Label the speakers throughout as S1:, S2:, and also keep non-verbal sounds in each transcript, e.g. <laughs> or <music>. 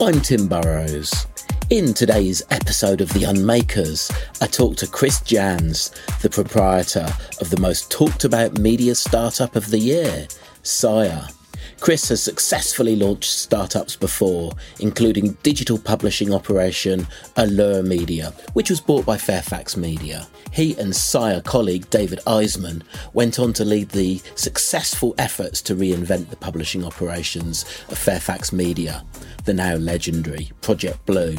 S1: I'm Tim Burrowes. In today's episode of The Unmakers, I talk to Chris Janz, the proprietor of the most talked about media startup of the year, Scire. Chris has successfully launched startups before, including digital publishing operation Allure Media, which was bought by Fairfax Media. He and Scire colleague David Eisman went on to lead the successful efforts to reinvent the publishing operations of Fairfax Media, the now legendary Project Blue.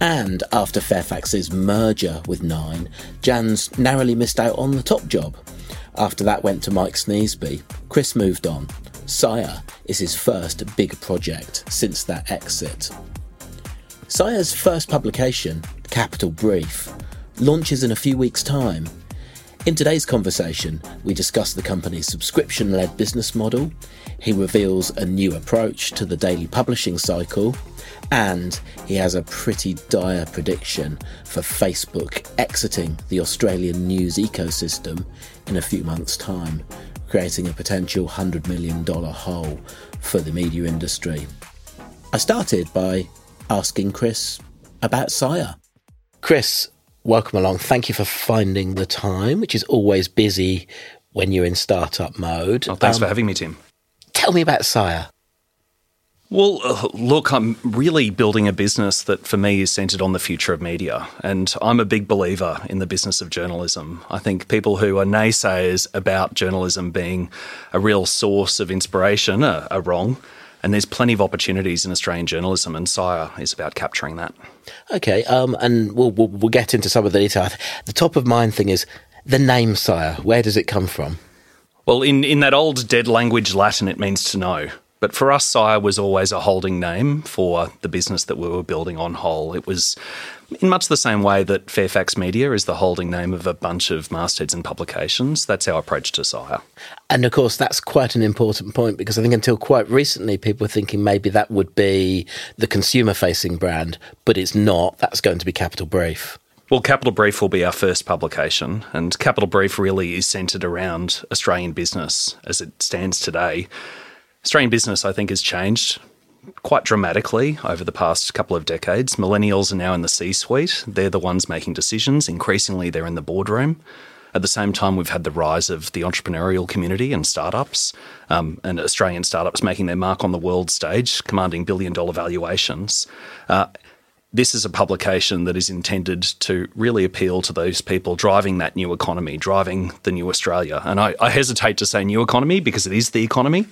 S1: And after Fairfax's merger with Nine, Janz narrowly missed out on the top job. After that went to Mike Sneesby. Chris moved on Scire is his first big project since that exit. Scire's first publication, Capital Brief, launches in a few weeks' time. In today's conversation, we discuss the company's subscription led business model. He reveals a new approach to the daily publishing cycle. And he has a pretty dire prediction for Facebook exiting the Australian news ecosystem in a few months' time creating a potential $100 million hole for the media industry. I started by asking Chris about Scire. Chris, welcome along. Thank you for finding the time, which is always busy when you're in startup mode.
S2: Oh, thanks um, for having me, Tim.
S1: Tell me about Scire.
S2: Well, uh, look, I'm really building a business that for me is centered on the future of media. And I'm a big believer in the business of journalism. I think people who are naysayers about journalism being a real source of inspiration are, are wrong. And there's plenty of opportunities in Australian journalism, and Scire is about capturing that.
S1: Okay, um, and we'll, we'll, we'll get into some of the detail. The top of mind thing is the name Scire. Where does it come from?
S2: Well, in, in that old dead language Latin, it means to know. But for us, Scire was always a holding name for the business that we were building on whole. It was in much the same way that Fairfax Media is the holding name of a bunch of mastheads and publications. That's our approach to Scire.
S1: And of course, that's quite an important point because I think until quite recently, people were thinking maybe that would be the consumer facing brand, but it's not. That's going to be Capital Brief.
S2: Well, Capital Brief will be our first publication, and Capital Brief really is centred around Australian business as it stands today. Australian business, I think, has changed quite dramatically over the past couple of decades. Millennials are now in the C suite, they're the ones making decisions. Increasingly, they're in the boardroom. At the same time, we've had the rise of the entrepreneurial community and startups, um, and Australian startups making their mark on the world stage, commanding billion dollar valuations. Uh, this is a publication that is intended to really appeal to those people driving that new economy, driving the new Australia. And I, I hesitate to say new economy because it is the economy.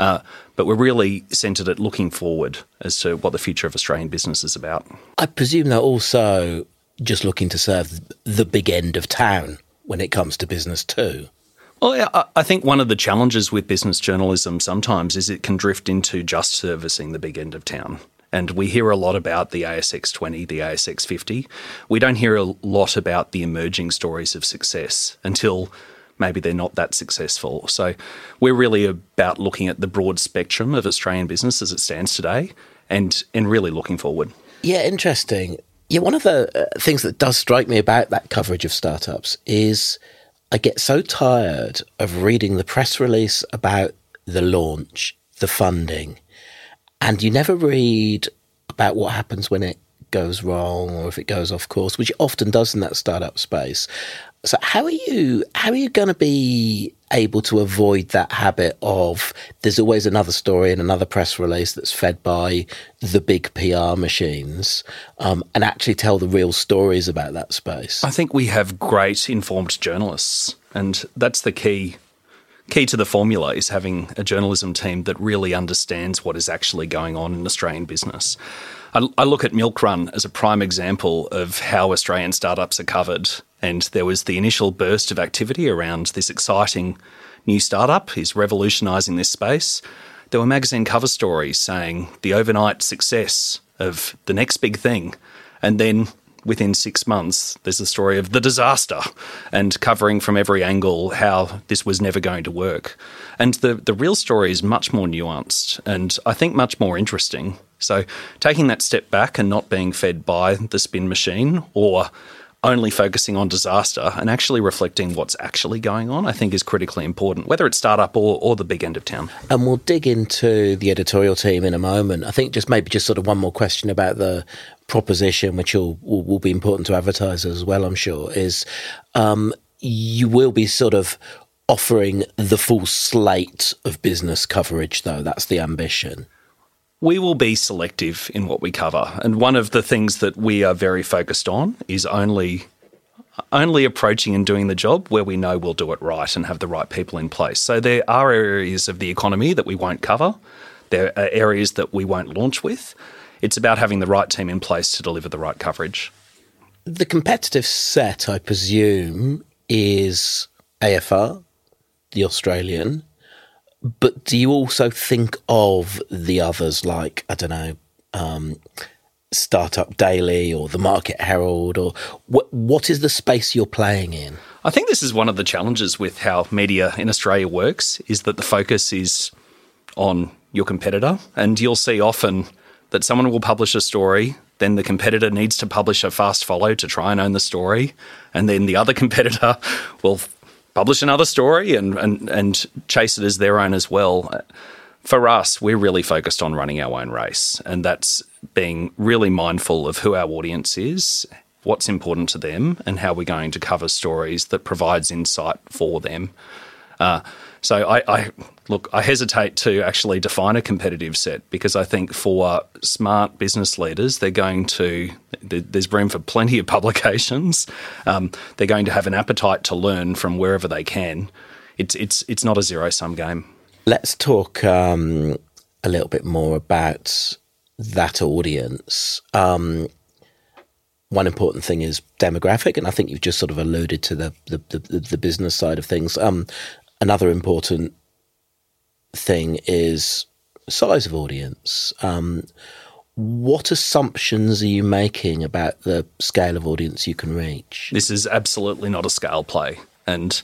S2: Uh, but we're really centred at looking forward as to what the future of Australian business is about.
S1: I presume they're also just looking to serve the big end of town when it comes to business too.
S2: Well, yeah, I think one of the challenges with business journalism sometimes is it can drift into just servicing the big end of town. And we hear a lot about the ASX 20, the ASX 50. We don't hear a lot about the emerging stories of success until maybe they're not that successful. So we're really about looking at the broad spectrum of Australian business as it stands today and, and really looking forward.
S1: Yeah, interesting. Yeah, one of the uh, things that does strike me about that coverage of startups is I get so tired of reading the press release about the launch, the funding, and you never read about what happens when it goes wrong or if it goes off course, which it often does in that startup space. So how are you how are you going to be able to avoid that habit of there's always another story and another press release that's fed by the big PR machines um, and actually tell the real stories about that space?
S2: I think we have great informed journalists, and that's the key key to the formula is having a journalism team that really understands what is actually going on in Australian business. I, I look at Milk Run as a prime example of how Australian startups are covered. And there was the initial burst of activity around this exciting new startup is revolutionising this space. There were magazine cover stories saying the overnight success of the next big thing. And then within six months, there's the story of the disaster and covering from every angle how this was never going to work. And the, the real story is much more nuanced and I think much more interesting. So taking that step back and not being fed by the spin machine or only focusing on disaster and actually reflecting what's actually going on, I think is critically important, whether it's startup or, or the big end of town.
S1: And we'll dig into the editorial team in a moment. I think just maybe just sort of one more question about the proposition, which will, will, be important to advertisers as well, I'm sure, is um, you will be sort of offering the full slate of business coverage, though. That's the ambition.
S2: We will be selective in what we cover. And one of the things that we are very focused on is only only approaching and doing the job where we know we'll do it right and have the right people in place. So there are areas of the economy that we won't cover. There are areas that we won't launch with. It's about having the right team in place to deliver the right coverage.
S1: The competitive set, I presume, is AFR, the Australian, but do you also think of the others like, I don't know, um, Startup Daily or the Market Herald, or what, what is the space you're playing in?
S2: I think this is one of the challenges with how media in Australia works is that the focus is on your competitor, and you'll see often that someone will publish a story, then the competitor needs to publish a fast follow to try and own the story, and then the other <laughs> competitor will publish another story and, and, and chase it as their own as well. For us, we're really focused on running our own race, and that's being really mindful of who our audience is, what's important to them, and how we're going to cover stories that provides insight for them. Uh, so I, I, look, I hesitate to actually define a competitive set because I think for smart business leaders, they're going to there's room for plenty of <laughs> publications. Um, they're going to have an appetite to learn from wherever they can. It's it's it's not a zero sum game.
S1: Let's talk um, a little bit more about that audience. Um, one important thing is demographic, and I think you've just sort of alluded to the the, the, the business side of things. Um, another important thing is size of audience. Um, what assumptions are you making about the scale of audience you can reach?
S2: This is absolutely not a scale play. And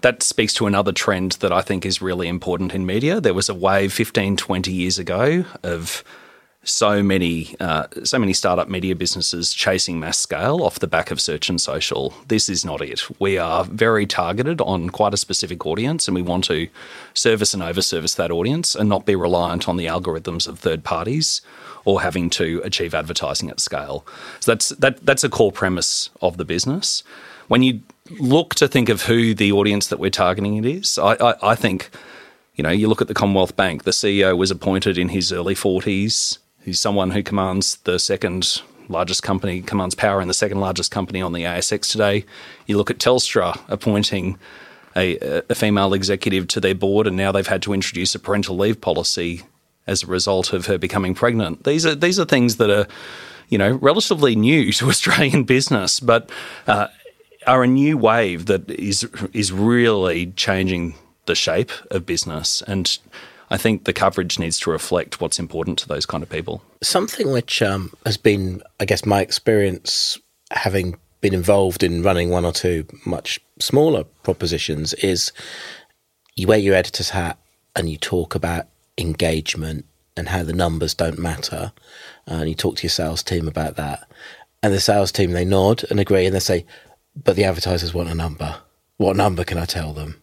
S2: that speaks to another trend that I think is really important in media. There was a wave 15, 20 years ago of so many uh, so many startup media businesses chasing mass scale off the back of search and social. This is not it. We are very targeted on quite a specific audience, and we want to service and overservice that audience, and not be reliant on the algorithms of third parties or having to achieve advertising at scale. So that's that that's a core premise of the business. When you look to think of who the audience that we're targeting it is, I, I, I think. You know, you look at the Commonwealth Bank, the CEO was appointed in his early 40s. He's someone who commands the second largest company, commands power in the second largest company on the ASX today. You look at Telstra appointing a, a, female executive to their board, and now they've had to introduce a parental leave policy as a result of her becoming pregnant. These are these are things that are, you know, relatively new <laughs> to Australian business, but uh, are a new wave that is is really changing the shape of business and I think the coverage needs to reflect what's important to those kind of people.
S1: Something which um, has been, I guess, my experience having been involved in running one or two much smaller propositions is you wear your editor's hat and you talk about engagement and how the numbers don't matter. And you talk to your sales team about that. And the sales team, they nod and agree and they say, but the advertisers want a number. What number can I tell them?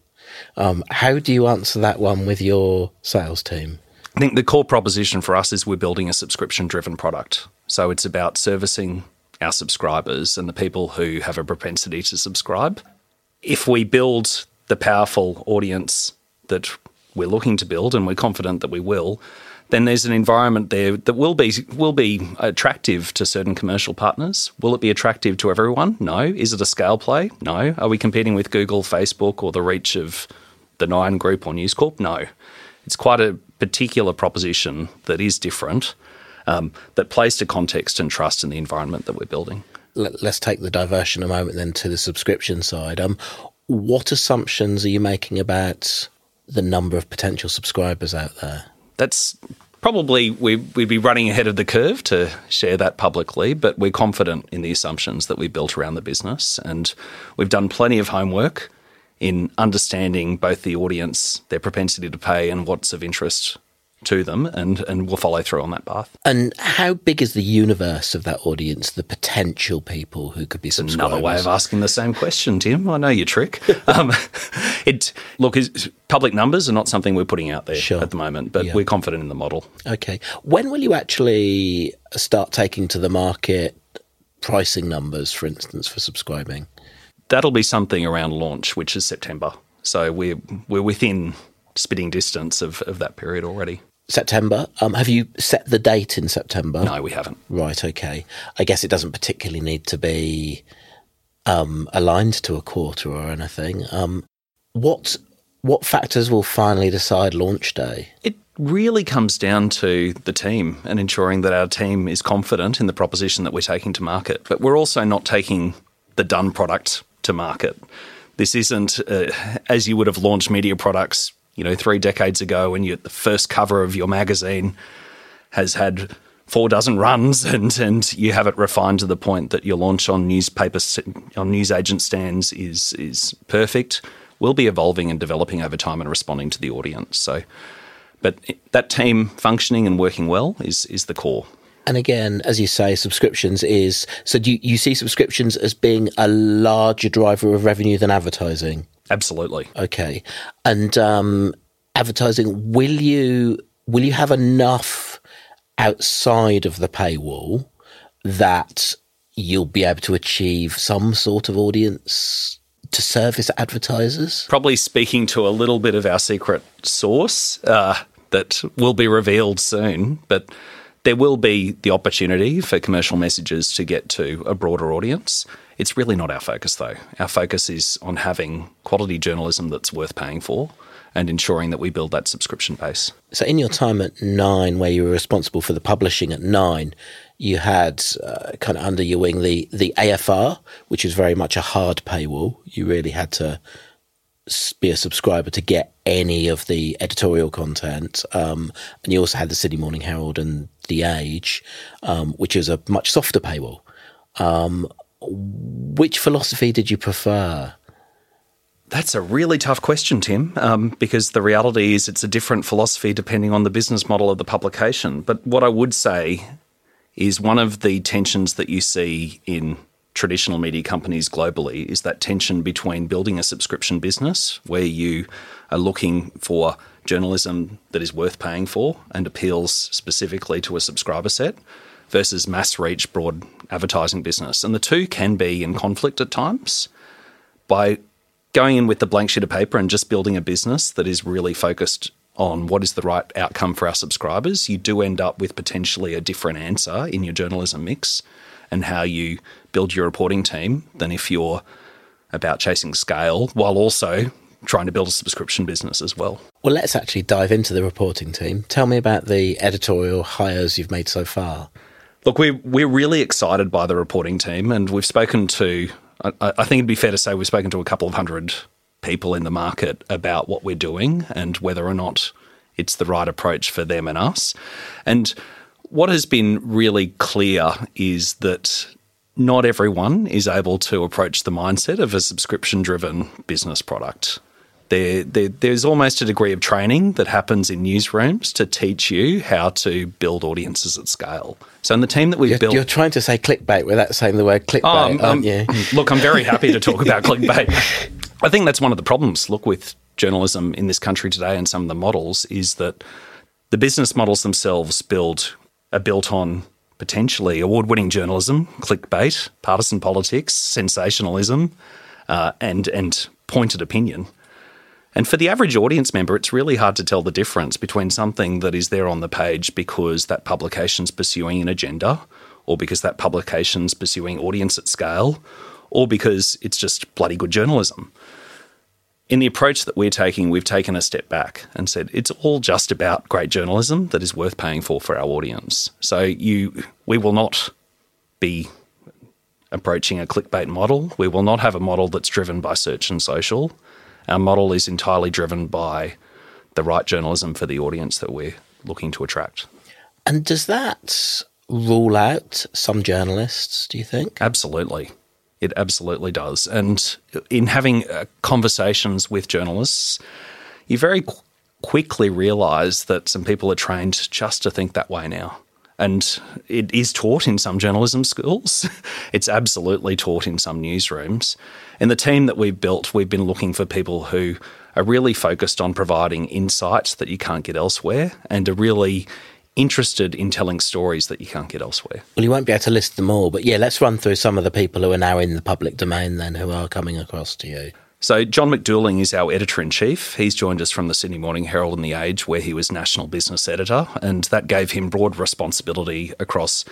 S1: Um, how do you answer that one with your sales team?
S2: I think the core proposition for us is we're building a subscription driven product. So it's about servicing our subscribers and the people who have a propensity to subscribe. If we build the powerful audience that we're looking to build, and we're confident that we will, then there's an environment there that will be will be attractive to certain commercial partners. Will it be attractive to everyone? No. Is it a scale play? No. Are we competing with Google, Facebook, or the reach of the Nine Group or News Corp? No. It's quite a particular proposition that is different, um, that plays to context and trust in the environment that we're building.
S1: Let's take the diversion a moment then to the subscription side. Um, what assumptions are you making about the number of potential subscribers out there?
S2: That's probably we, would be running ahead of the curve to share that publicly, but we're confident in the assumptions that we built around the business. And we've done plenty of homework in understanding both the audience, their propensity to pay, and what's of interest to them and, and we'll follow through on that path.
S1: And how big is the universe of that audience, the potential people who could be subscribers?
S2: Another way of asking the same question, Tim. I know your trick. <laughs> um, it look, public numbers are not something we're putting out there
S1: Sure.
S2: at the moment, but
S1: Yeah.
S2: we're confident in the model.
S1: Okay. When will you actually start taking to the market pricing numbers, for instance, for subscribing?
S2: That'll be something around launch, which is September. So we're we're within spitting distance of, of that period already.
S1: September. Um, have you set the date in September?
S2: No, we haven't.
S1: Right. Okay. I guess it doesn't particularly need to be um, aligned to a quarter or anything. Um, what what factors will finally decide launch day?
S2: It really comes down to the team and ensuring that our team is confident in the proposition that we're taking to market. But we're also not taking the done product to market. This isn't uh, as you would have launched media products, you know, three decades ago when you the first cover of your magazine has had four dozen runs <laughs> and, and you have it refined to the point that your launch on newspaper on newsagent stands is is perfect. We'll be evolving and developing over time and responding to the audience. So but that team functioning and working well is is the core.
S1: And again, as you say, subscriptions is so. Do you, you see subscriptions as being a larger driver of revenue than advertising?
S2: Absolutely.
S1: Okay, and um, advertising will you will you have enough outside of the paywall that you'll be able to achieve some sort of audience to service advertisers?
S2: Probably speaking to a little bit of our secret source uh, that will be revealed soon, but there will be the opportunity for commercial messages to get to a broader audience. It's really not our focus, though. Our focus is on having quality journalism that's worth paying for and ensuring that we build that subscription base.
S1: So, in your time at Nine, where you were responsible for the publishing at Nine, you had uh, kind of under your wing the the AFR, which is very much a hard paywall. You really had to be a subscriber to get any of the editorial content, um, and you also had the Sydney Morning Herald and the Age, um, which is a much softer paywall. Um, which philosophy did you prefer?
S2: That's a really tough question, Tim, um, because the reality is it's a different philosophy depending on the business model of the publication. But what I would say is one of the tensions that you see in traditional media companies globally is that tension between building a subscription business where you are looking for journalism that is worth paying for and appeals specifically to a subscriber set versus mass reach broad advertising business. And the two can be in conflict at times. By going in with the blank sheet of paper and just building a business that is really focused on what is the right outcome for our subscribers, you do end up with potentially a different answer in your journalism mix and how you build your reporting team than if you're about chasing scale while also trying to build a subscription business as well.
S1: Well, let's actually dive into the reporting team. Tell me about the editorial hires you've made so far.
S2: Look, we're, we're really excited by the reporting team, and we've spoken to, I, I think it'd be fair to say, we've spoken to a couple of hundred people in the market about what we're doing and whether or not it's the right approach for them and us. And what has been really clear is that not everyone is able to approach the mindset of a subscription driven business product. There, there, there's almost a degree of training that happens in newsrooms to teach you how to build audiences at scale. So, in the team that we've
S1: You're,
S2: built,
S1: you're trying to say clickbait without saying the word clickbait,
S2: Oh, um,
S1: aren't you? <laughs>
S2: Look, I'm very happy to talk about <laughs> clickbait. I think that's one of the problems. Look, with journalism in this country today and some of the models is that the business models themselves build are built on potentially award-winning journalism, clickbait, partisan politics, sensationalism, uh, and and pointed opinion. And for the average audience member, it's really hard to tell the difference between something that is there on the page because that publication's pursuing an agenda, or because that publication's pursuing audience at scale, or because it's just bloody good journalism. In the approach that we're taking, we've taken a step back and said it's all just about great journalism that is worth paying for for our audience. So you, we will not be approaching a clickbait model. We will not have a model that's driven by search and social. Our model is entirely driven by the right journalism for the audience that we're looking to attract.
S1: And does that rule out some journalists, do you think?
S2: Absolutely. It absolutely does. And in having uh, conversations with journalists, you very qu- quickly realize that some people are trained just to think that way now. And it is taught in some journalism schools. <laughs> it's absolutely taught in some newsrooms. And the team that we've built, we've been looking for people who are really focused on providing insights that you can't get elsewhere and are really interested in telling stories that you can't get elsewhere.
S1: Well, you won't be able to list them all, but yeah, let's run through some of the people who are now in the public domain then who are coming across to you.
S2: So, John McDuling is our editor in chief. He's joined us from the Sydney Morning Herald and The Age, where he was national business editor, and that gave him broad responsibility across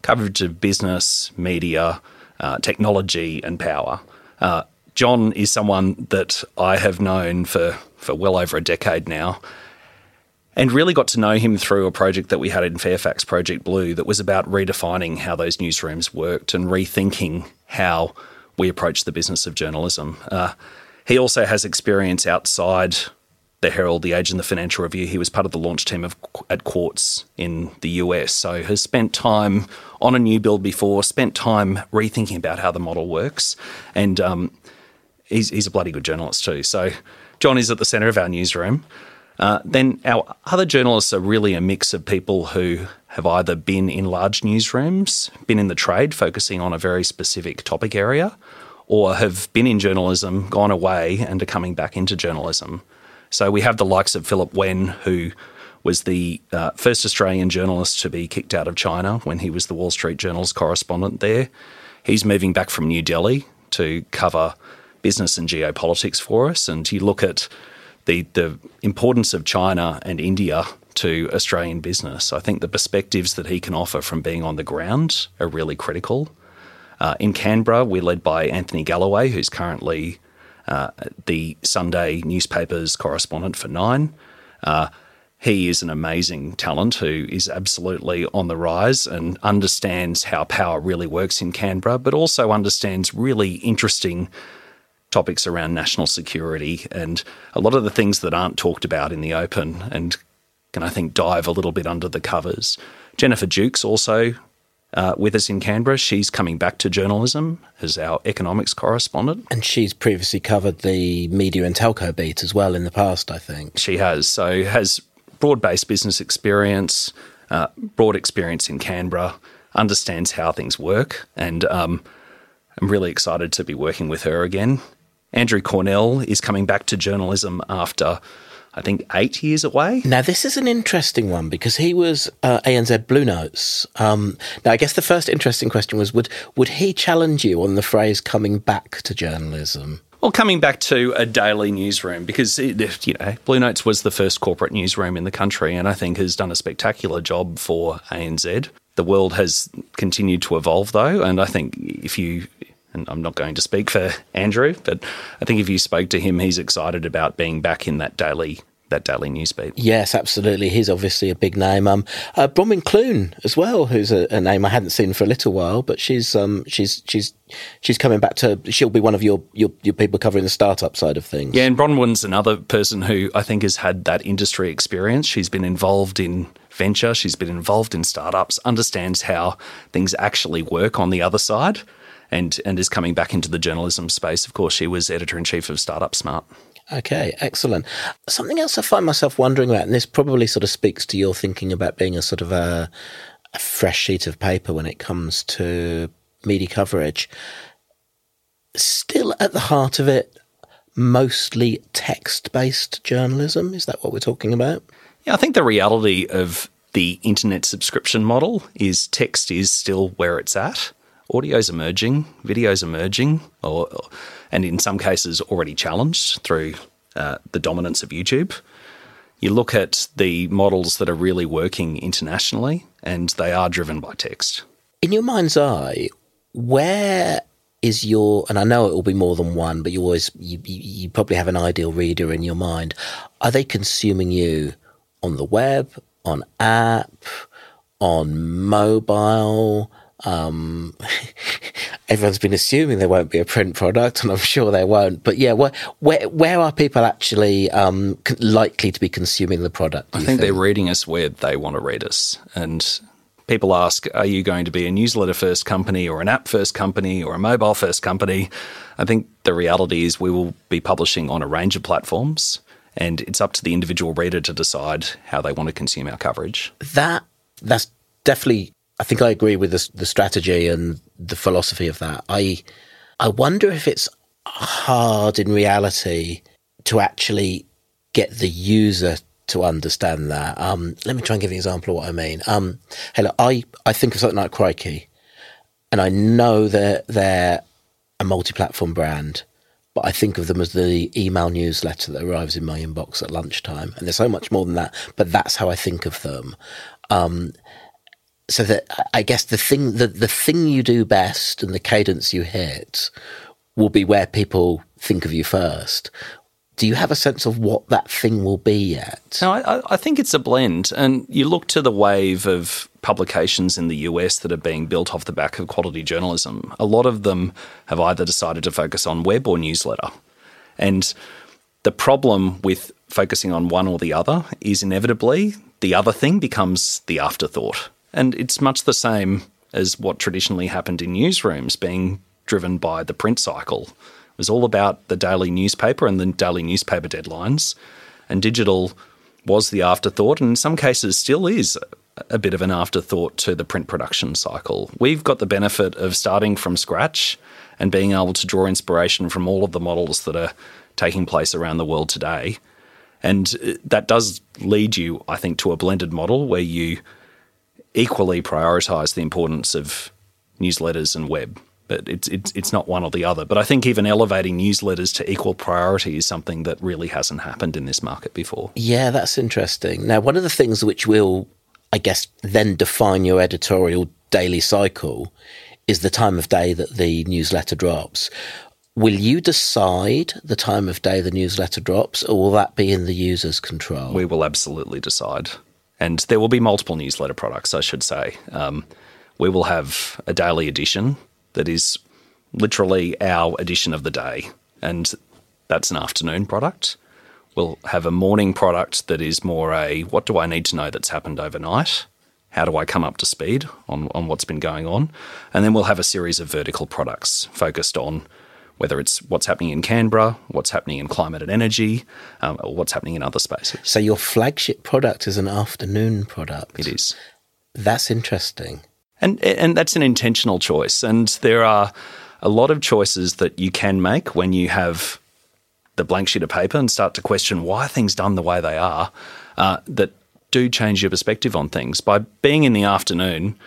S2: coverage of business, media, uh, technology, and power. Uh, John is someone that I have known for, for well over a decade now and really got to know him through a project that we had in Fairfax, Project Blue, that was about redefining how those newsrooms worked and rethinking how we approach the business of journalism. Uh, he also has experience outside the Herald, the Age, and the Financial Review. He was part of the launch team of at Quartz in the US, so has spent time on a new build before, spent time rethinking about how the model works, and um, he's, he's a bloody good journalist too. So John is at the centre of our newsroom. Uh, then our other journalists are really a mix of people who have either been in large newsrooms, been in the trade focusing on a very specific topic area, or have been in journalism, gone away, and are coming back into journalism. So we have the likes of Philip Wen, who was the uh, first Australian journalist to be kicked out of China when he was the Wall Street Journal's correspondent there. He's moving back from New Delhi to cover business and geopolitics for us. And you look at the the importance of China and India to Australian business. I think the perspectives that he can offer from being on the ground are really critical. Uh, in Canberra, we're led by Anthony Galloway, who's currently uh, the Sunday newspaper's correspondent for Nine. Uh, he is an amazing talent who is absolutely on the rise and understands how power really works in Canberra, but also understands really interesting topics around national security and a lot of the things that aren't talked about in the open and can, I think, dive a little bit under the covers. Jennifer Jukes also uh, with us in Canberra. She's coming back to journalism as our economics correspondent.
S1: And she's previously covered the media and telco beat as well in the past, I think.
S2: She has. So has broad based business experience, uh, broad experience in Canberra, understands how things work, and um, I'm really excited to be working with her again. Andrew Cornell is coming back to journalism after, I think, eight years away.
S1: Now, this is an interesting one because he was uh, ANZ Blue Notes. Um, now, I guess the first interesting question was would, would he challenge you on the phrase coming back to journalism?
S2: Well, coming back to a daily newsroom, because it, you know Blue Notes was the first corporate newsroom in the country, and I think has done a spectacular job for ANZ. The world has continued to evolve, though, and I think if you and I'm not going to speak for Andrew, but I think if you spoke to him, he's excited about being back in that daily that daily newsbeat.
S1: Yes, absolutely. He's obviously a big name. Um, uh, Bronwyn Clune as well, who's a, a, name I hadn't seen for a little while, but she's um, she's she's she's coming back to. She'll be one of your, your your people covering the startup side of things.
S2: Yeah, and Bronwyn's another person who I think has had that industry experience. She's been involved in venture. She's been involved in startups. Understands how things actually work on the other side and and is coming back into the journalism space. Of course, she was editor in chief of Startup Smart.
S1: Okay, excellent. Something else I find myself wondering about, and this probably sort of speaks to your thinking about being a sort of a, a fresh sheet of paper when it comes to media coverage. Still at the heart of it, mostly text based journalism. Is that what we're talking about?
S2: Yeah, I think the reality of the internet subscription model is text is still where it's at audio's emerging, video's emerging, or, and in some cases already challenged through uh, the dominance of YouTube. You look at the models that are really working internationally, and they are driven by text.
S1: In your mind's eye, where is your and I know it will be more than one, but you always you, you probably have an ideal reader in your mind. Are they consuming you on the web, on app, on mobile? Um, <laughs> everyone's been assuming there won't be a print product, and I'm sure there won't. But yeah, where where, where are people actually um, likely to be consuming the product?
S2: I think, think, they're reading us where they want to read us, and people ask, "Are you going to be a newsletter first company, or an app first company, or a mobile first company?" I think the reality is we will be publishing on a range of platforms. And it's up to the individual reader to decide how they want to consume our coverage.
S1: That that's definitely. I think I agree with the, the strategy and the philosophy of that. I I wonder if it's hard in reality to actually get the user to understand that. Um, let me try and give an example of what I mean. Um, hey, look, I, I think of something like Crikey, and I know that they're a multi-platform brand, but I think of them as the email newsletter that arrives in my inbox at lunchtime. And there's so much more than that, but that's how I think of them. Um, so that I guess the thing the, the thing you do best and the cadence you hit will be where people think of you first. Do you have a sense of what that thing will be yet?
S2: No, I, I think it's a blend. And you look to the wave of publications in the US that are being built off the back of quality journalism. A lot of them have either decided to focus on web or newsletter. And the problem with focusing on one or the other is inevitably the other thing becomes the afterthought. And it's much the same as what traditionally happened in newsrooms, being driven by the print cycle. It was all about the daily newspaper and the daily newspaper deadlines. And digital was the afterthought, and in some cases still is a bit of an afterthought to the print production cycle. We've got the benefit of starting from scratch and being able to draw inspiration from all of the models that are taking place around the world today. And uh, that does lead you, I think, to a blended model where you equally prioritize the importance of newsletters and web. But it's, it's, it's not one or the other. But I think even elevating newsletters to equal priority is something that really hasn't happened in this market before.
S1: Yeah, that's interesting. Now, one of the things which will, I guess, then define your editorial daily cycle is the time of day that the newsletter drops. Will you decide the time of day the newsletter drops, or will that be in the user's control?
S2: We will absolutely decide. And there will be multiple newsletter products, I should say. Um, we will have a daily edition that is literally our edition of the day, and that's an afternoon product. We'll have a morning product that is more a what do I need to know that's happened overnight? How do I come up to speed on, on what's been going on? And then we'll have a series of vertical products focused on whether it's what's happening in Canberra, what's happening in climate and energy, um, or what's happening in other spaces.
S1: So your flagship product is an afternoon product.
S2: It is.
S1: That's interesting.
S2: And and that's an intentional choice. And there are a lot of choices that you can make when you have the blank sheet of paper and start to question why things done the way they are. Uh, that do change your perspective on things. By being in the afternoon,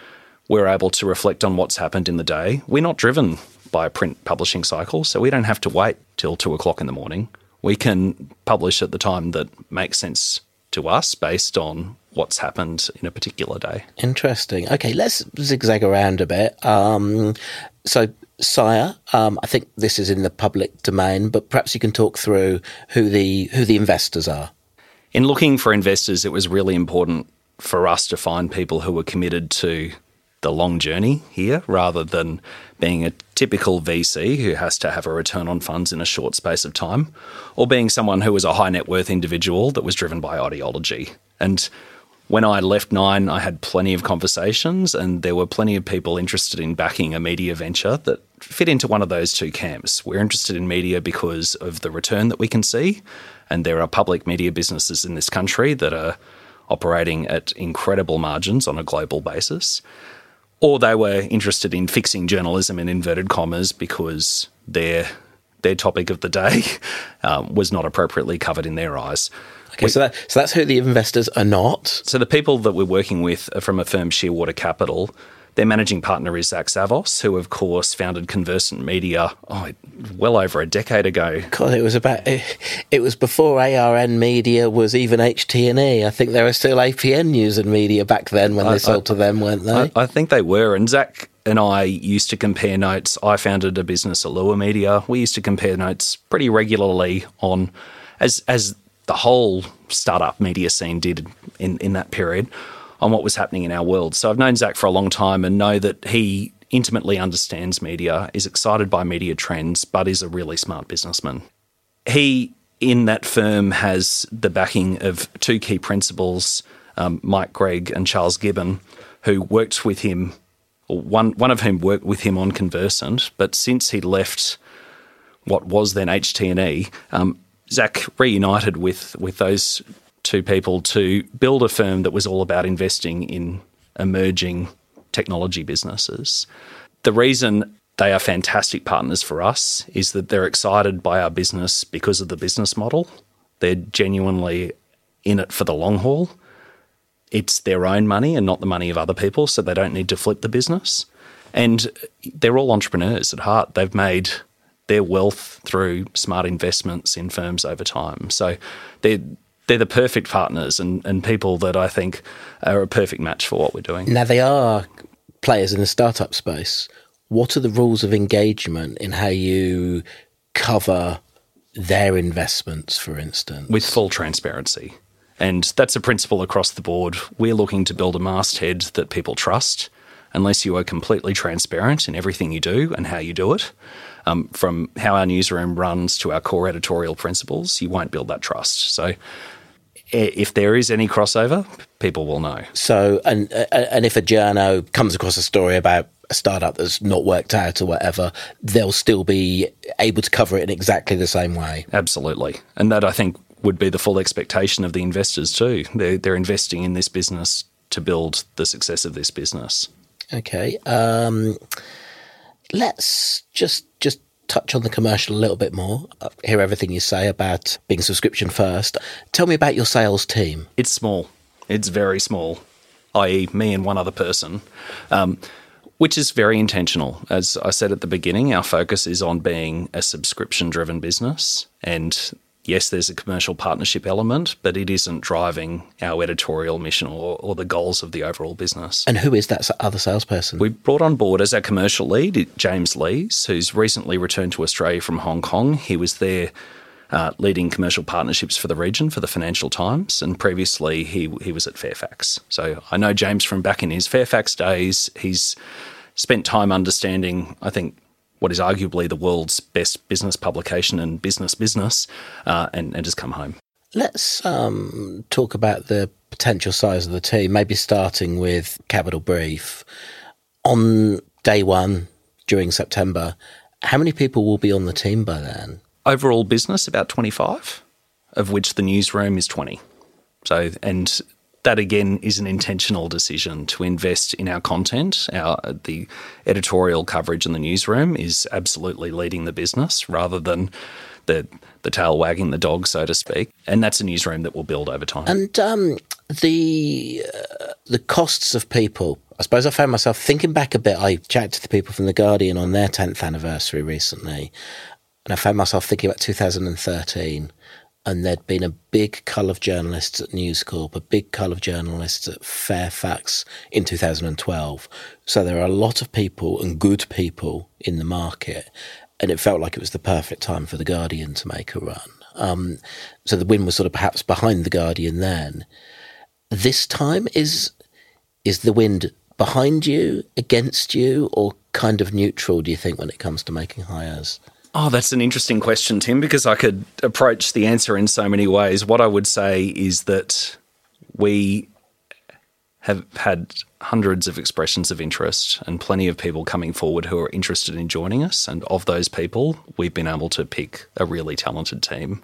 S2: we're able to reflect on what's happened in the day. We're not driven by a print publishing cycle, so we don't have to wait till two o'clock in the morning. We can publish at the time that makes sense to us based on what's happened in a particular day.
S1: Interesting. Okay, let's zigzag around a bit. Um, so, Scire, um, I think this is in the public domain, but perhaps you can talk through who the who the investors are.
S2: In looking for investors, it was really important for us to find people who were committed to the long journey here rather than being a typical VC who has to have a return on funds in a short space of time, or being someone who was a high net worth individual that was driven by ideology. And when I left Nine, I had plenty of conversations, and there were plenty of people interested in backing a media venture that fit into one of those two camps. We're interested in media because of the return that we can see, and there are public media businesses in this country that are operating at incredible margins on a global basis or they were interested in fixing journalism in inverted commas because their their topic of the day <laughs> um, was not appropriately covered in their eyes.
S1: Okay, we, so that, so that's who the investors are not.
S2: So the people that we're working with are from a firm Shearwater Capital, their managing partner is Zach Zavos, who, of course, founded Conversant Media oh, well over a decade ago.
S1: God, it was about it, it was before ARN Media was even HT&E. I think there were still APN News and Media back then when I, they sold I, to them, weren't they?
S2: I, I, think they were. And Zach and I used to compare notes. I founded a business, Allure Media. We used to compare notes pretty regularly on as as the whole startup media scene did in, in that period on what was happening in our world. So I've known Zach for a long time and know that he intimately understands media, is excited by media trends, but is a really smart businessman. He, in that firm, has the backing of two key principals, um, Mike Gregg and Charles Gibbon, who worked with him, one, one of whom worked with him on Conversant, but since he left what was then HT&E, um, Zach reunited with with those two people to build a firm that was all about investing in emerging technology businesses. The reason they are fantastic partners for us is that they're excited by our business because of the business model. They're genuinely in it for the long haul. It's their own money and not the money of other people, so they don't need to flip the business. And they're all entrepreneurs at heart. They've made their wealth through smart investments in firms over time. So they're they're the perfect partners and, and people that I think are a perfect match for what we're doing.
S1: Now they are players in the startup space. What are the rules of engagement in how you cover their investments, for instance?
S2: With full transparency. And that's a principle across the board. We're looking to build a masthead that people trust unless you are completely transparent in everything you do and how you do it. Um, from how our newsroom runs to our core editorial principles, you won't build that trust. So, if there is any crossover, people will know.
S1: So, and and if a journo comes across a story about a startup that's not worked out or whatever, they'll still be able to cover it in exactly the same way.
S2: Absolutely, and that I think would be the full expectation of the investors too. They're, they're investing in this business to build the success of this business.
S1: Okay. Um, let's just just touch on the commercial a little bit more. I hear everything you say about being subscription first. Tell me about your sales team.
S2: It's small. It's very small, i.e., me and one other person. Um, which is very intentional. As I said at the beginning, our focus is on being a subscription driven business, and yes, there's a commercial partnership element, but it isn't driving our editorial mission or, or, the goals of the overall business.
S1: And who is that other salesperson?
S2: We brought on board as our commercial lead James Lees, who's recently returned to Australia from Hong Kong. He was there. Uh, leading commercial partnerships for the region for the Financial Times, and previously he he was at Fairfax. So I know James from back in his Fairfax days. He's spent time understanding, I think, what is arguably the world's best business publication and business business, uh, and, and just come home.
S1: Let's um, talk about the potential size of the team, maybe starting with Capital Brief. On day one during September, how many people will be on the team by then?
S2: Overall business, about 25, of which the newsroom is 20. So, and that again is an intentional decision to invest in our content. Our the editorial coverage in the newsroom is absolutely leading the business rather than the the tail wagging the dog, so to speak. And that's a newsroom that will build over time.
S1: And um, the uh, the costs of people. I suppose I found myself thinking back a bit. I chatted to the people from the Guardian on their tenth anniversary recently, and I found myself thinking about 2013 and there'd been a big cull of journalists at News Corp, a big cull of journalists at Fairfax in 2012. So there are a lot of people and good people in the market, and it felt like it was the perfect time for the Guardian to make a run. Um, so the win was sort of perhaps behind the Guardian then. This time is is the wind behind you, against you, or kind of neutral? Do you think when it comes to making hires?
S2: Oh, that's an interesting question, Tim, because I could approach the answer in so many ways. What I would say is that we have had hundreds of expressions of interest and plenty of people coming forward who are interested in joining us. And of those people, we've been able to pick a really talented team.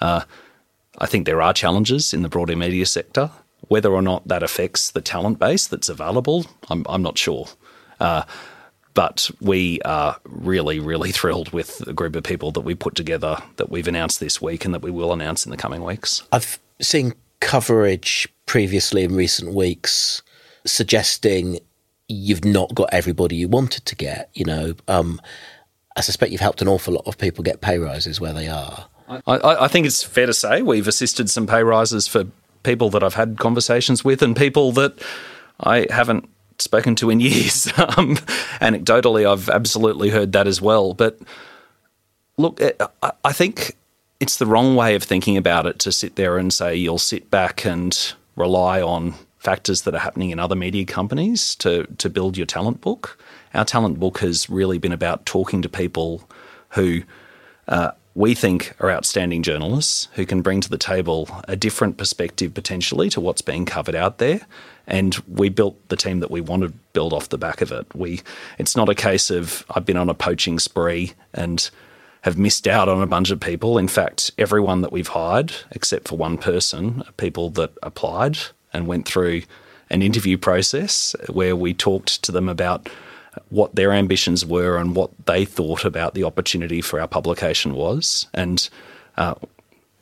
S2: Uh, I think there are challenges in the broader media sector. Whether or not that affects the talent base that's available, I'm, I'm not sure. Uh, but we are really, really <laughs> thrilled with the group of people that we put together that we've announced this week and that we will announce in the coming weeks.
S1: I've seen coverage previously in recent weeks suggesting you've not got everybody you wanted to get. You know, um, I suspect you've helped an awful lot of people get pay rises where they are.
S2: I, I, think it's fair to say we've assisted some pay rises for people that I've had conversations with and people that I haven't spoken to in years. <laughs> um, anecdotally, I've absolutely heard that as well. But look, eh, I think it's the wrong way of thinking about it to sit there and say you'll sit back and rely on factors that are happening in other media companies to to build your talent book. Our talent book has really been about talking to people who uh, we think are outstanding journalists who can bring to the table a different perspective potentially to what's being covered out there. And we built the team that we want to build off the back of it. We, it's not a case of I've been on a poaching spree and have missed out on a bunch of people. In fact, everyone that we've hired, except for one person, are people that applied and went through an interview process where we talked to them about what their ambitions were and what they thought about the opportunity for our publication was. And uh,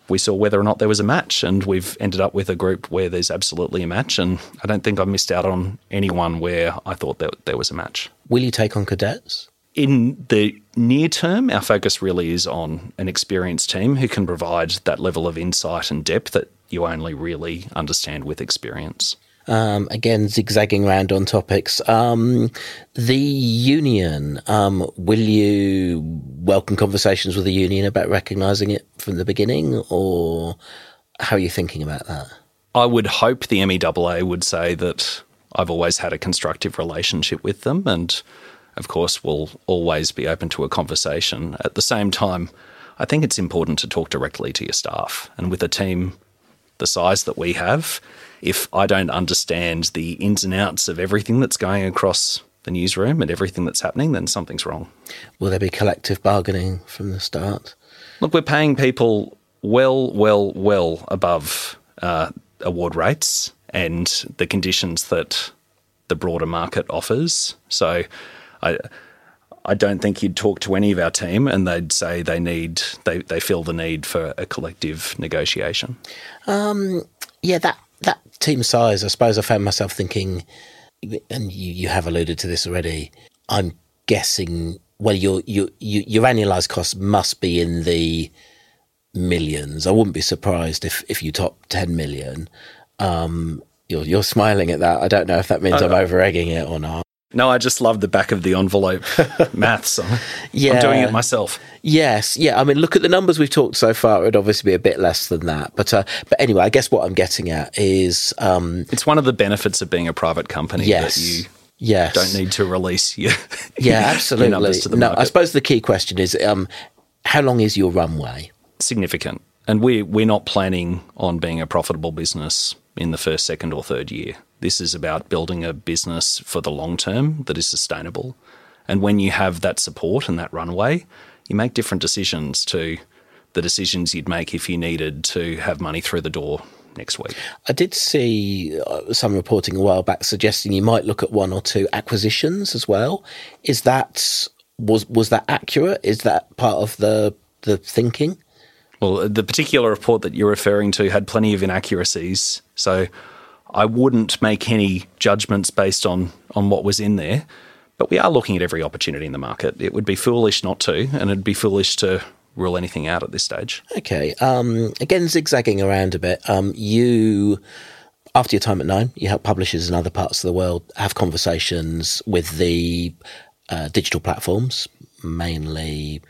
S2: we saw whether or not there was a match, and we've ended up with a group where there's absolutely a match. And I don't think I missed out on anyone where I thought that there was a match.
S1: Will you take on cadets?
S2: In the near term, our focus really is on an experienced team who can provide that level of insight and depth that you only really understand with experience.
S1: Um, again, zigzagging around on topics. Um, the union, um, will you welcome conversations with the union about recognising it from the beginning, or how are you thinking about that?
S2: I would hope the MEAA would say that I've always had a constructive relationship with them, and of course, will always be open to a conversation. At the same time, I think it's important to talk directly to your staff, and with a team the size that we have if I don't understand the ins and outs of everything that's going across the newsroom and everything that's happening, then something's wrong.
S1: Will there be collective bargaining from the start?
S2: Look, we're paying people well, well, well above uh, award rates and the conditions that the broader market offers. So I. I don't think you'd talk to any of our team and they'd say they need they, they feel the need for a collective negotiation.
S1: Um, yeah, that that team size, I suppose I found myself thinking, and you, you have alluded to this already. I'm guessing. Well, your your your annualized costs must be in the millions. I wouldn't be surprised if if you top ten million. Um, you're you're smiling at that. I don't know if that means uh, I'm over egging it or not.
S2: No, I just love the back of the envelope <laughs> maths. yeah. I'm doing it myself.
S1: Yes, yeah. I mean, look at the numbers we've talked so far. It'd obviously be a bit less than that, but uh, but anyway, I guess what I'm getting at is um,
S2: it's one of the benefits of being a private company yes. that you yes. don't need to release your <laughs>
S1: yeah, absolutely. Your numbers to the no, market. I suppose the key question is um, how long is your runway?
S2: Significant, and we we're not planning on being a profitable business in the first, second, or third year. This is about building a business for the long term that is sustainable. And when you have that support and that runway, you make different decisions to the decisions you'd make if you needed to have money through the door next week.
S1: I did see uh, some reporting a while back suggesting you might look at one or two acquisitions as well. Is that was was that accurate? Is that part of the the thinking?
S2: Well, the particular report that you're referring to had plenty of inaccuracies, so I wouldn't make any judgments based on on what was in there. But we are looking at every opportunity in the market. It would be foolish not to, and it'd be foolish to rule anything out at this stage.
S1: Okay. Um, again, zigzagging around a bit. Um, you, after your time at Nine, you help publishers in other parts of the world have conversations with the uh, digital platforms, mainly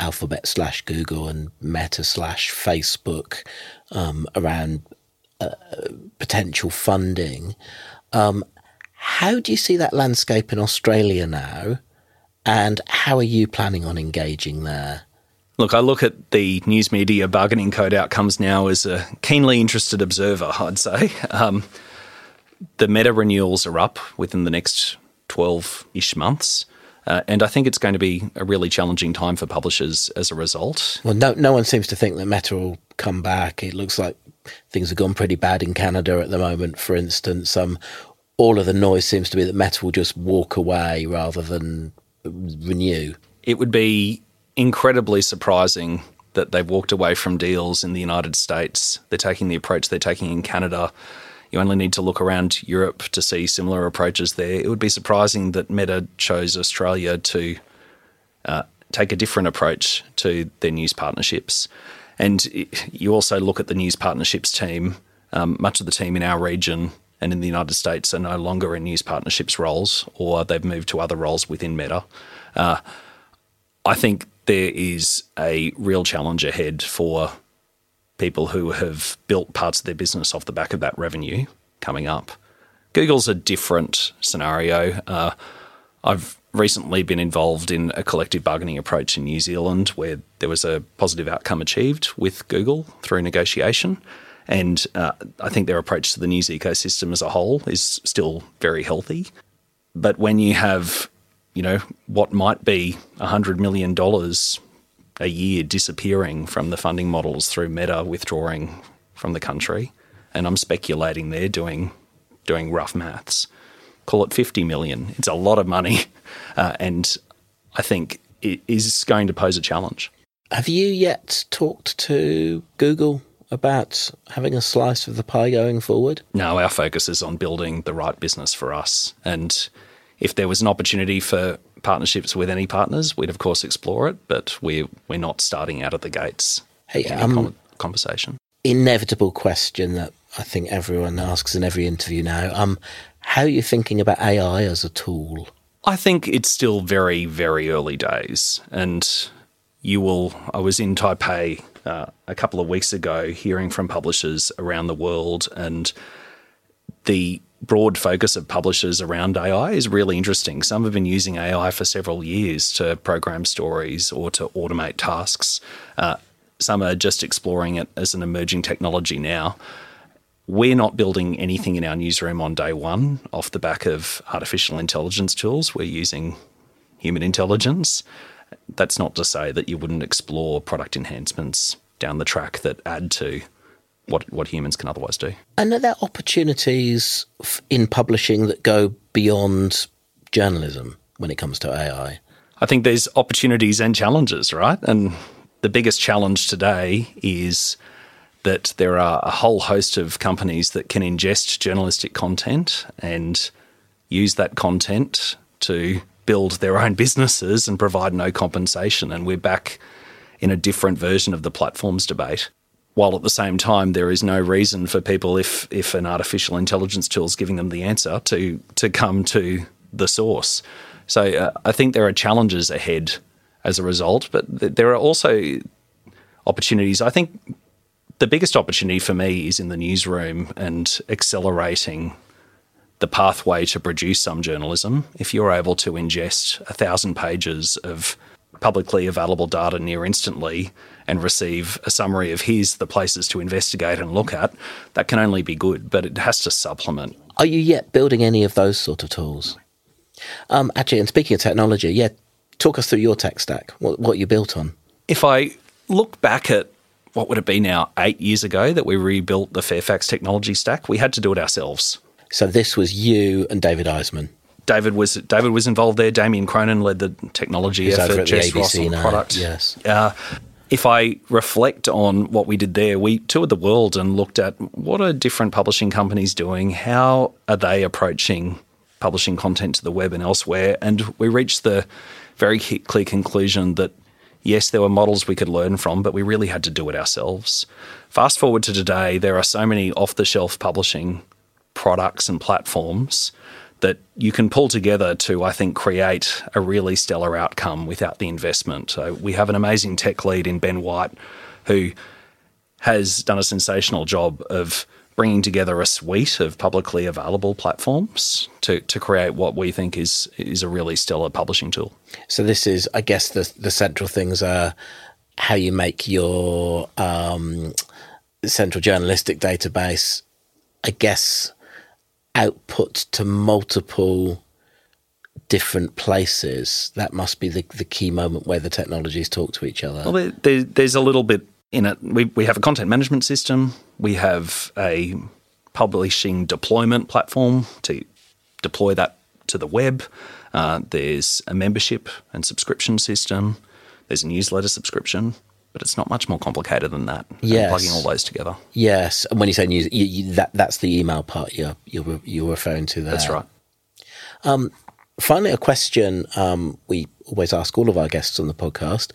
S1: Alphabet slash Google and Meta slash Facebook, um, around uh, potential funding. Um, how do you see that landscape in Australia now? And how are you planning on engaging there?
S2: Look, I look at the news media bargaining code outcomes now as a keenly interested observer, I'd say. Um, the meta renewals are up within the next 12 ish months. Uh, and I think it's going to be a really challenging time for publishers as a result.
S1: Well, no, no one seems to think that Meta will come back. It looks like things have gone pretty bad in Canada at the moment, for instance. Um, all of the noise seems to be that Meta will just walk away rather than renew.
S2: It would be incredibly surprising that they've walked away from deals in the United States. They're taking the approach they're taking in Canada. You only need to look around Europe to see similar approaches there. It would be surprising that Meta chose Australia to uh, take a different approach to their news partnerships. And you also look at the news partnerships team, um, much of the team in our region and in the United States are no longer in news partnerships roles or they've moved to other roles within Meta. Uh, I think there is a real challenge ahead for people who have built parts of their business off the back of that revenue coming up. Google's a different scenario. Uh, I've recently been involved in a collective bargaining approach in New Zealand where there was a positive outcome achieved with Google through negotiation. And uh, I think their approach to the news ecosystem as a whole is still very healthy. But when you have, you know, what might be $100 million a year disappearing from the funding models through Meta withdrawing from the country, and I'm speculating they're doing doing rough maths. Call it 50 million. It's a lot of money, <laughs> uh, and I think it is going to pose a challenge.
S1: Have you yet talked to Google about having a slice of the pie going forward?
S2: No, our focus is on building the right business for us. And if there was an opportunity for partnerships with any partners, we'd of course explore it, but we're, we're not starting out of the gates.
S1: Hey, um,
S2: conversation.
S1: Inevitable question that I think everyone asks in every interview now. Um, how are you thinking about AI as a tool?
S2: I think it's still very, very early days. And you will, I was in Taipei uh, a couple of weeks ago hearing from publishers around the world, and the broad focus of publishers around AI is really interesting. Some have been using AI for several years to program stories or to automate tasks. Uh, some are just exploring it as an emerging technology now. We're not building anything in our newsroom on day one off the back of artificial intelligence tools. We're using human intelligence. That's not to say that you wouldn't explore product enhancements down the track that add to what what humans can otherwise do.
S1: And are there opportunities in publishing that go beyond journalism when it comes to AI?
S2: I think there's opportunities and challenges, right? And the biggest challenge today is that there are a whole host of companies that can ingest journalistic content and use that content to build their own businesses and provide no compensation. And we're back in a different version of the platforms debate. While at the same time, there is no reason for people, if if an artificial intelligence tool is giving them the answer, to to come to the source. So uh, I think there are challenges ahead as a result, but th- there are also opportunities. I think the biggest opportunity for me is in the newsroom and accelerating the pathway to produce some journalism. If you're able to ingest a thousand pages of publicly available data near instantly and receive a summary of here's the places to investigate and look at, that can only be good, but it has to supplement.
S1: Are you yet building any of those sort of tools? Um, actually, and speaking of technology, yeah, talk us through your tech stack, what, what you built on.
S2: If I look back at what would it be now, eight years ago that we rebuilt the Fairfax technology stack, we had to do it ourselves.
S1: So this was you and David Eisman.
S2: David was David was involved there. Damien Cronin led the technology
S1: He's
S2: effort.
S1: Jess Ross on
S2: product.
S1: Yes.
S2: Uh, if I reflect on what we did there, we toured the world and looked at what are different publishing companies doing, how are they approaching publishing content to the web and elsewhere, and we reached the very clear conclusion that yes, there were models we could learn from, but we really had to do it ourselves. Fast forward to today, there are so many off the shelf publishing products and platforms that you can pull together to, I think, create a really stellar outcome without the investment. So we have an amazing tech lead in Ben White who has done a sensational job of bringing together a suite of publicly available platforms to, to create what we think is is a really stellar publishing tool.
S1: So this is, I guess, the the central things are how you make your um, central journalistic database. I guess output to multiple different places. That must be the, the key moment where the technologies talk to each other.
S2: Well, there, there's a little bit in it. We, we have a content management system, we have a publishing deployment platform to deploy that to the web. Uh, there's a membership and subscription system. There's a newsletter subscription but it's not much more complicated than that.
S1: Yes.
S2: plugging all those together.
S1: Yes, and when you say news, you, you, that that's the email part you're you're, you're referring to there.
S2: That's right.
S1: Um, finally, a question um, we always ask all of our guests on the podcast: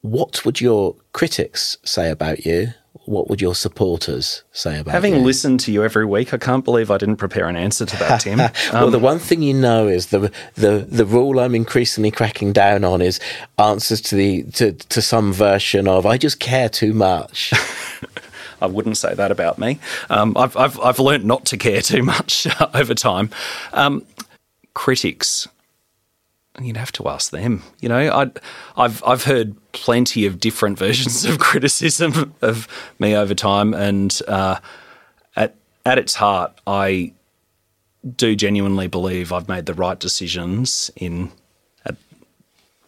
S1: What would your critics say about you? What would your supporters say about
S2: Having
S1: you?
S2: listened to you every week, I can't believe I didn't prepare an answer to that, Tim. <laughs> Um,
S1: well, the one thing you know is the the the rule I'm increasingly cracking down on is answers to the to, to some version of "I just care too much." <laughs>
S2: I wouldn't say that about me. Um, I've I've I've learned not to care too much <laughs> over time. Um, critics you'd have to ask them. You know, I, I've I've heard plenty of different <laughs> versions of criticism of me over time, and uh, at at its heart, I do genuinely believe I've made the right decisions in at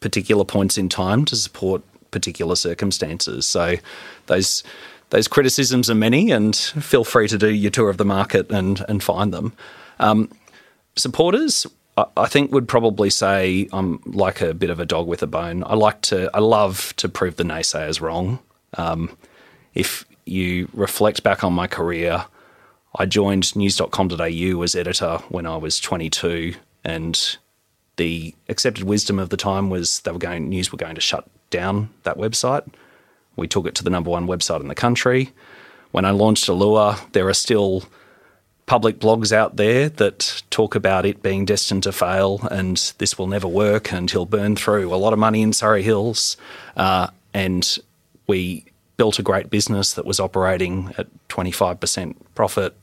S2: particular points in time to support particular circumstances. So those those criticisms are many, and feel free to do your tour of the market and and find them. Um, supporters, I think would probably say I'm like a bit of a dog with a bone. I like to, I love to prove the naysayers wrong. Um, if you reflect back on my career, I joined news.com.au as editor when I was 22, and the accepted wisdom of the time was they were going, news were going to shut down that website. We took it to the number one website in the country. When I launched Allure, there are still public blogs out there that talk about it being destined to fail and this will never work and he'll burn through a lot of money in Surrey Hills. Uh, and we built a great business that was operating at 25% profit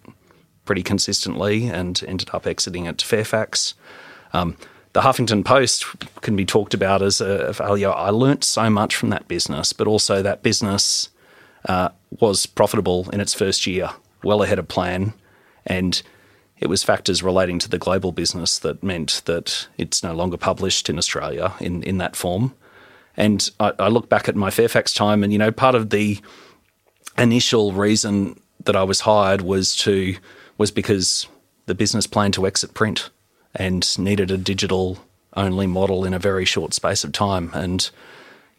S2: pretty consistently and ended up exiting it to Fairfax. Um, the Huffington Post can be talked about as a failure. I learnt so much from that business, but also that business uh, was profitable in its first year, well ahead of plan. And it was factors relating to the global business that meant that it's no longer published in Australia in, in that form. And I, I look back at my Fairfax time, and you know, part of the initial reason that I was hired was to was because the business planned to exit print and needed a digital only model in a very short space of time. And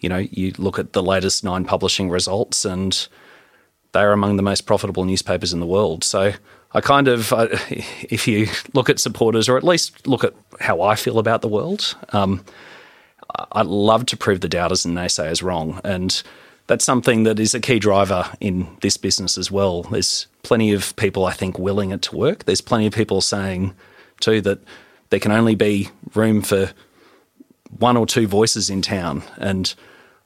S2: you know, you look at the latest nine publishing results, and they are among the most profitable newspapers in the world. So I kind of, uh, <laughs> if you look at supporters, or at least look at how I feel about the world, um, I love to prove the doubters and naysayers wrong. And that's something that is a key driver in this business as well. There's plenty of people, I think, willing it to work. There's plenty of people saying, too, that there can only be room for one or two voices in town. And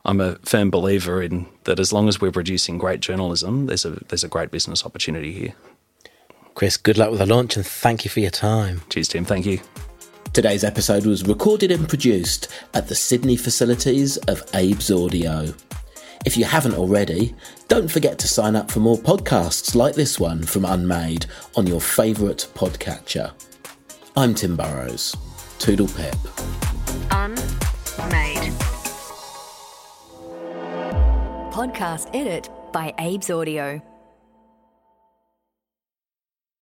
S2: I'm a firm believer in that as long as we're producing great journalism, there's a, there's a great business opportunity here.
S1: Chris, good luck with the launch and thank you for your time.
S2: Cheers, Tim. Thank you.
S1: Today's episode was recorded and produced at the Sydney facilities of Abe's Audio. If you haven't already, don't forget to sign up for more podcasts like this one from Unmade on your favourite podcatcher. I'm Tim Burrowes. Toodle pip.
S3: Unmade. Podcast edit by Abe's Audio.